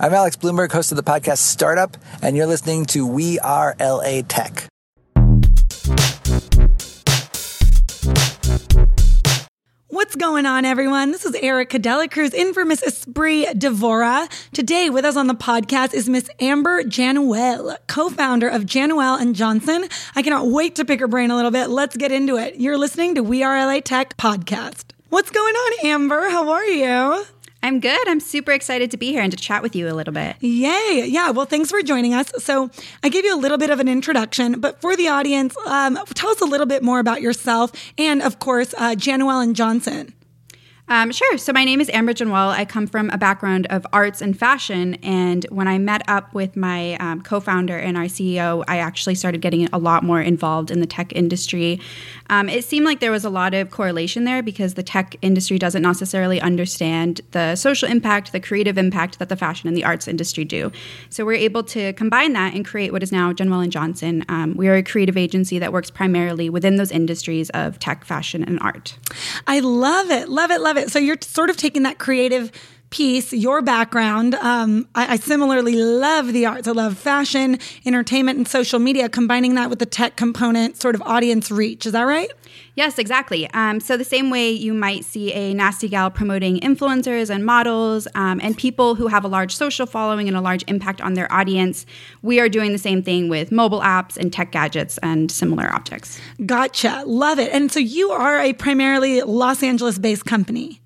I'm Alex Blumberg, host of the podcast Startup, and you're listening to We Are LA Tech. What's going on, everyone? This is Erica Delacruz in for Miss Espree Devora. Today, with us on the podcast is Miss Amber Januel, co-founder of Januel and Johnson. I cannot wait to pick her brain a little bit. Let's get into it. You're listening to We Are LA Tech podcast. What's going on, Amber? How are you? I'm good. I'm super excited to be here and to chat with you a little bit. Yay. Yeah. Well, thanks for joining us. So, I gave you a little bit of an introduction, but for the audience, um, tell us a little bit more about yourself and, of course, uh, Januel and Johnson. Um, sure. So my name is Amber Januel. I come from a background of arts and fashion. And when I met up with my um, co-founder and our CEO, I actually started getting a lot more involved in the tech industry. Um, it seemed like there was a lot of correlation there because the tech industry doesn't necessarily understand the social impact, the creative impact that the fashion and the arts industry do. So we're able to combine that and create what is now Januel and Johnson. Um, we are a creative agency that works primarily within those industries of tech, fashion, and art. I love it. Love it. Love it. So you're sort of taking that creative piece, your background. Um, I, I, similarly love the arts. I love fashion, entertainment, and social media, combining that with the tech component, sort of audience reach. Is that right? Yes, exactly. Um, so, the same way you might see a Nasty Gal promoting influencers and models um, and people who have a large social following and a large impact on their audience, we are doing the same thing with mobile apps and tech gadgets and similar objects. Gotcha. Love it. And so, you are a primarily Los Angeles based company.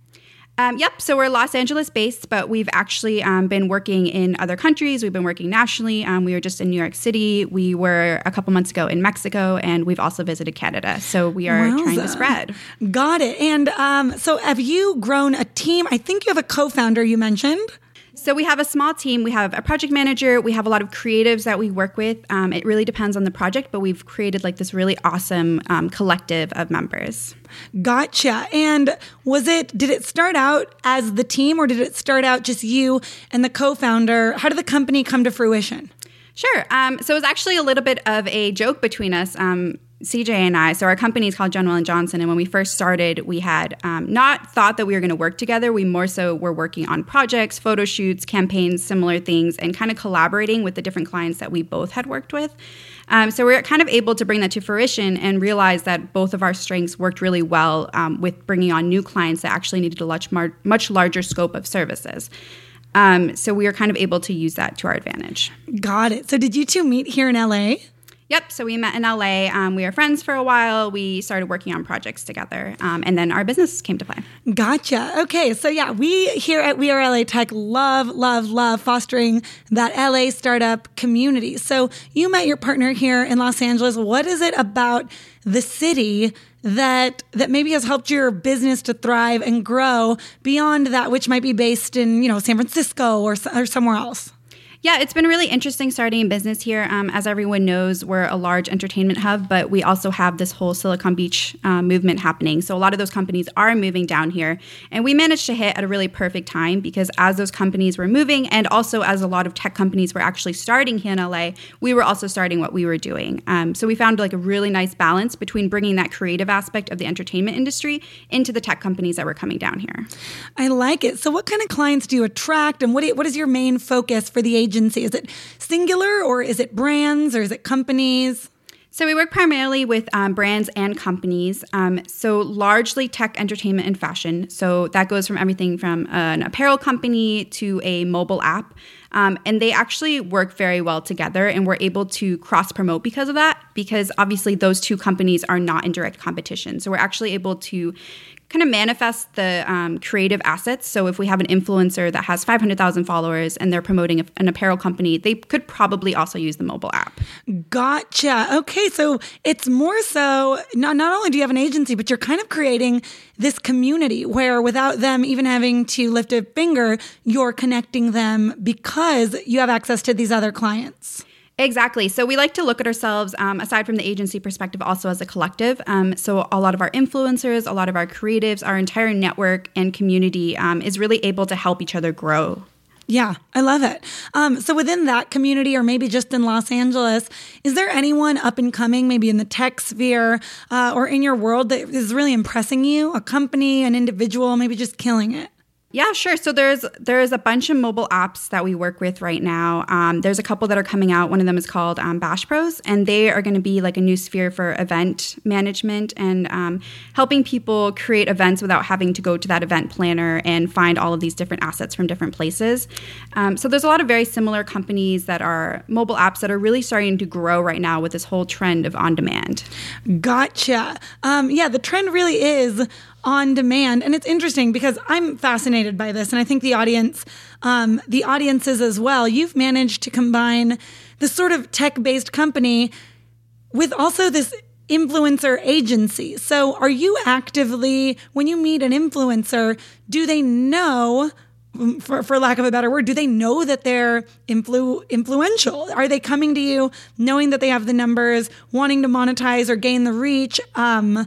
Um, yep. So we're Los Angeles based, but we've actually um, been working in other countries. We've been working nationally. Um, we were just in New York City. We were a couple months ago in Mexico, and we've also visited Canada. So we are Wowza. trying to spread. Got it. And um, so have you grown a team? I think you have a co founder you mentioned. So we have a small team. We have a project manager. We have a lot of creatives that we work with. Um, it really depends on the project, but we've created like this really awesome um, collective of members. Gotcha. And was it, did it start out as the team or did it start out just you and the co founder? How did the company come to fruition? Sure. Um, so it was actually a little bit of a joke between us. Um, CJ and I, so our company is called Januel and Johnson, and when we first started, we had um, not thought that we were going to work together. We more so were working on projects, photo shoots, campaigns, similar things, and kind of collaborating with the different clients that we both had worked with. Um, so we are kind of able to bring that to fruition and realize that both of our strengths worked really well um, with bringing on new clients that actually needed a much, mar- much larger scope of services. Um, so we are kind of able to use that to our advantage. Got it. So did you two meet here in LA? Yep. So we met in LA. Um, we were friends for a while. We started working on projects together, um, and then our business came to play. Gotcha. Okay. So yeah, we here at We Are LA Tech love, love, love fostering that LA startup community. So you met your partner here in Los Angeles. What is it about the city? that that maybe has helped your business to thrive and grow beyond that which might be based in you know San Francisco or, or somewhere else yeah, it's been really interesting starting a business here. Um, as everyone knows, we're a large entertainment hub, but we also have this whole Silicon Beach uh, movement happening. So a lot of those companies are moving down here. And we managed to hit at a really perfect time because as those companies were moving, and also as a lot of tech companies were actually starting here in LA, we were also starting what we were doing. Um, so we found like a really nice balance between bringing that creative aspect of the entertainment industry into the tech companies that were coming down here. I like it. So what kind of clients do you attract, and what, you, what is your main focus for the agency? Is it singular or is it brands or is it companies? So we work primarily with um, brands and companies. Um, so largely tech, entertainment, and fashion. So that goes from everything from an apparel company to a mobile app. Um, and they actually work very well together, and we're able to cross promote because of that. Because obviously, those two companies are not in direct competition. So we're actually able to kind of manifest the um, creative assets. So if we have an influencer that has 500,000 followers and they're promoting a, an apparel company, they could probably also use the mobile app. Gotcha. Okay, so it's more so not not only do you have an agency, but you're kind of creating this community where without them even having to lift a finger, you're connecting them because you have access to these other clients. Exactly. So we like to look at ourselves, um, aside from the agency perspective, also as a collective. Um, so a lot of our influencers, a lot of our creatives, our entire network and community um, is really able to help each other grow. Yeah, I love it. Um, so within that community, or maybe just in Los Angeles, is there anyone up and coming, maybe in the tech sphere uh, or in your world, that is really impressing you? A company, an individual, maybe just killing it? Yeah, sure. So there's there's a bunch of mobile apps that we work with right now. Um, there's a couple that are coming out. One of them is called um, Bash Pros, and they are going to be like a new sphere for event management and um, helping people create events without having to go to that event planner and find all of these different assets from different places. Um, so there's a lot of very similar companies that are mobile apps that are really starting to grow right now with this whole trend of on demand. Gotcha. Um, yeah, the trend really is on demand, and it's interesting because I'm fascinated by this, and I think the audience, um, the audiences as well. You've managed to combine this sort of tech-based company with also this influencer agency. So, are you actively when you meet an influencer, do they know? For, for lack of a better word, do they know that they're influ- influential? Are they coming to you knowing that they have the numbers, wanting to monetize or gain the reach? Um,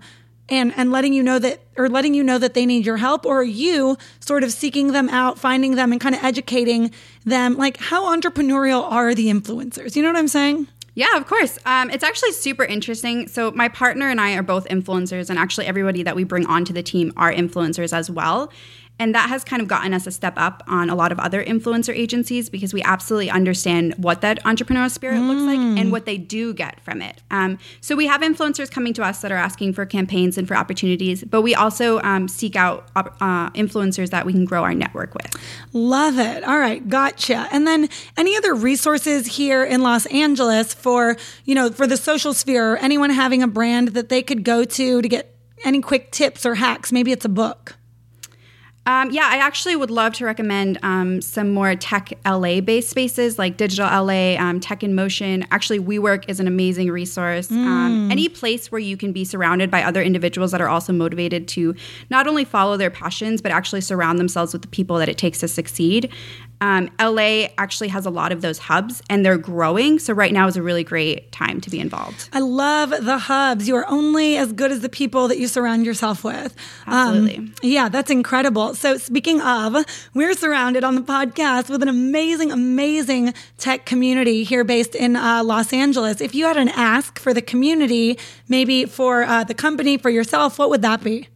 and and letting you know that or letting you know that they need your help or you sort of seeking them out finding them and kind of educating them like how entrepreneurial are the influencers you know what i'm saying yeah, of course. Um, it's actually super interesting. So, my partner and I are both influencers, and actually, everybody that we bring onto the team are influencers as well. And that has kind of gotten us a step up on a lot of other influencer agencies because we absolutely understand what that entrepreneurial spirit mm. looks like and what they do get from it. Um, so we have influencers coming to us that are asking for campaigns and for opportunities, but we also um, seek out uh, influencers that we can grow our network with. Love it. All right, gotcha. And then any other resources here in Los Angeles for, you know, for the social sphere or anyone having a brand that they could go to to get any quick tips or hacks? Maybe it's a book. Um, yeah, I actually would love to recommend um, some more tech LA based spaces like Digital LA, um, Tech in Motion. Actually, WeWork is an amazing resource. Mm. any place where you can be surrounded by other individuals that are also motivated to not only follow their passions, but actually surround themselves with the people that it takes to succeed. Um, LA actually has a lot of those hubs and they're growing. So, right now is a really great time to be involved. I love the hubs. You are only as good as the people that you surround yourself with. Absolutely. Um, yeah, that's incredible. So, speaking of, we're surrounded on the podcast with an amazing, amazing tech community here based in uh, Los Angeles. If you had an ask for the community, maybe for uh, the company, for yourself, what would that be?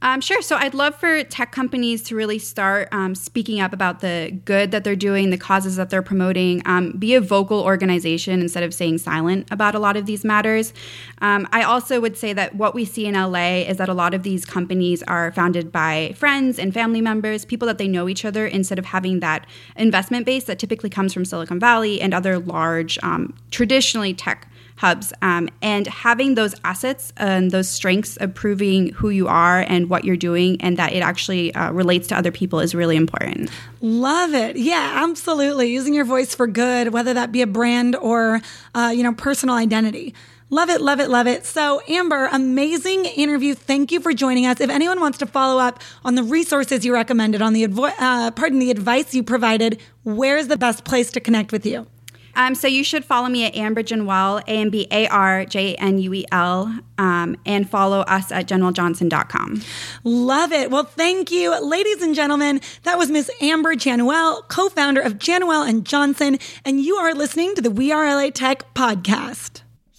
Um, sure. So I'd love for tech companies to really start um, speaking up about the good that they're doing, the causes that they're promoting, um, be a vocal organization instead of staying silent about a lot of these matters. Um, I also would say that what we see in LA is that a lot of these companies are founded by friends and family members, people that they know each other, instead of having that investment base that typically comes from Silicon Valley and other large, um, traditionally tech hubs. Um, and having those assets and those strengths of proving who you are and what you're doing and that it actually uh, relates to other people is really important. Love it. Yeah, absolutely. Using your voice for good, whether that be a brand or, uh, you know, personal identity. Love it, love it, love it. So, Amber, amazing interview. Thank you for joining us. If anyone wants to follow up on the resources you recommended, on the advo- uh, pardon the advice you provided, where's the best place to connect with you? Um, so you should follow me at Amber Januel, A M B A R J N U E L, um, and follow us at generaljohnson.com. Love it. Well, thank you. Ladies and gentlemen, that was Miss Amber Januel, co founder of Januel and Johnson, and you are listening to the We Are LA Tech podcast.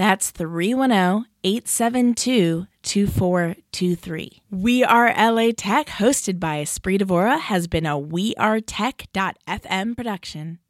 That's 310 872 2423. We Are LA Tech, hosted by Espree Devora, has been a We Are wearetech.fm production.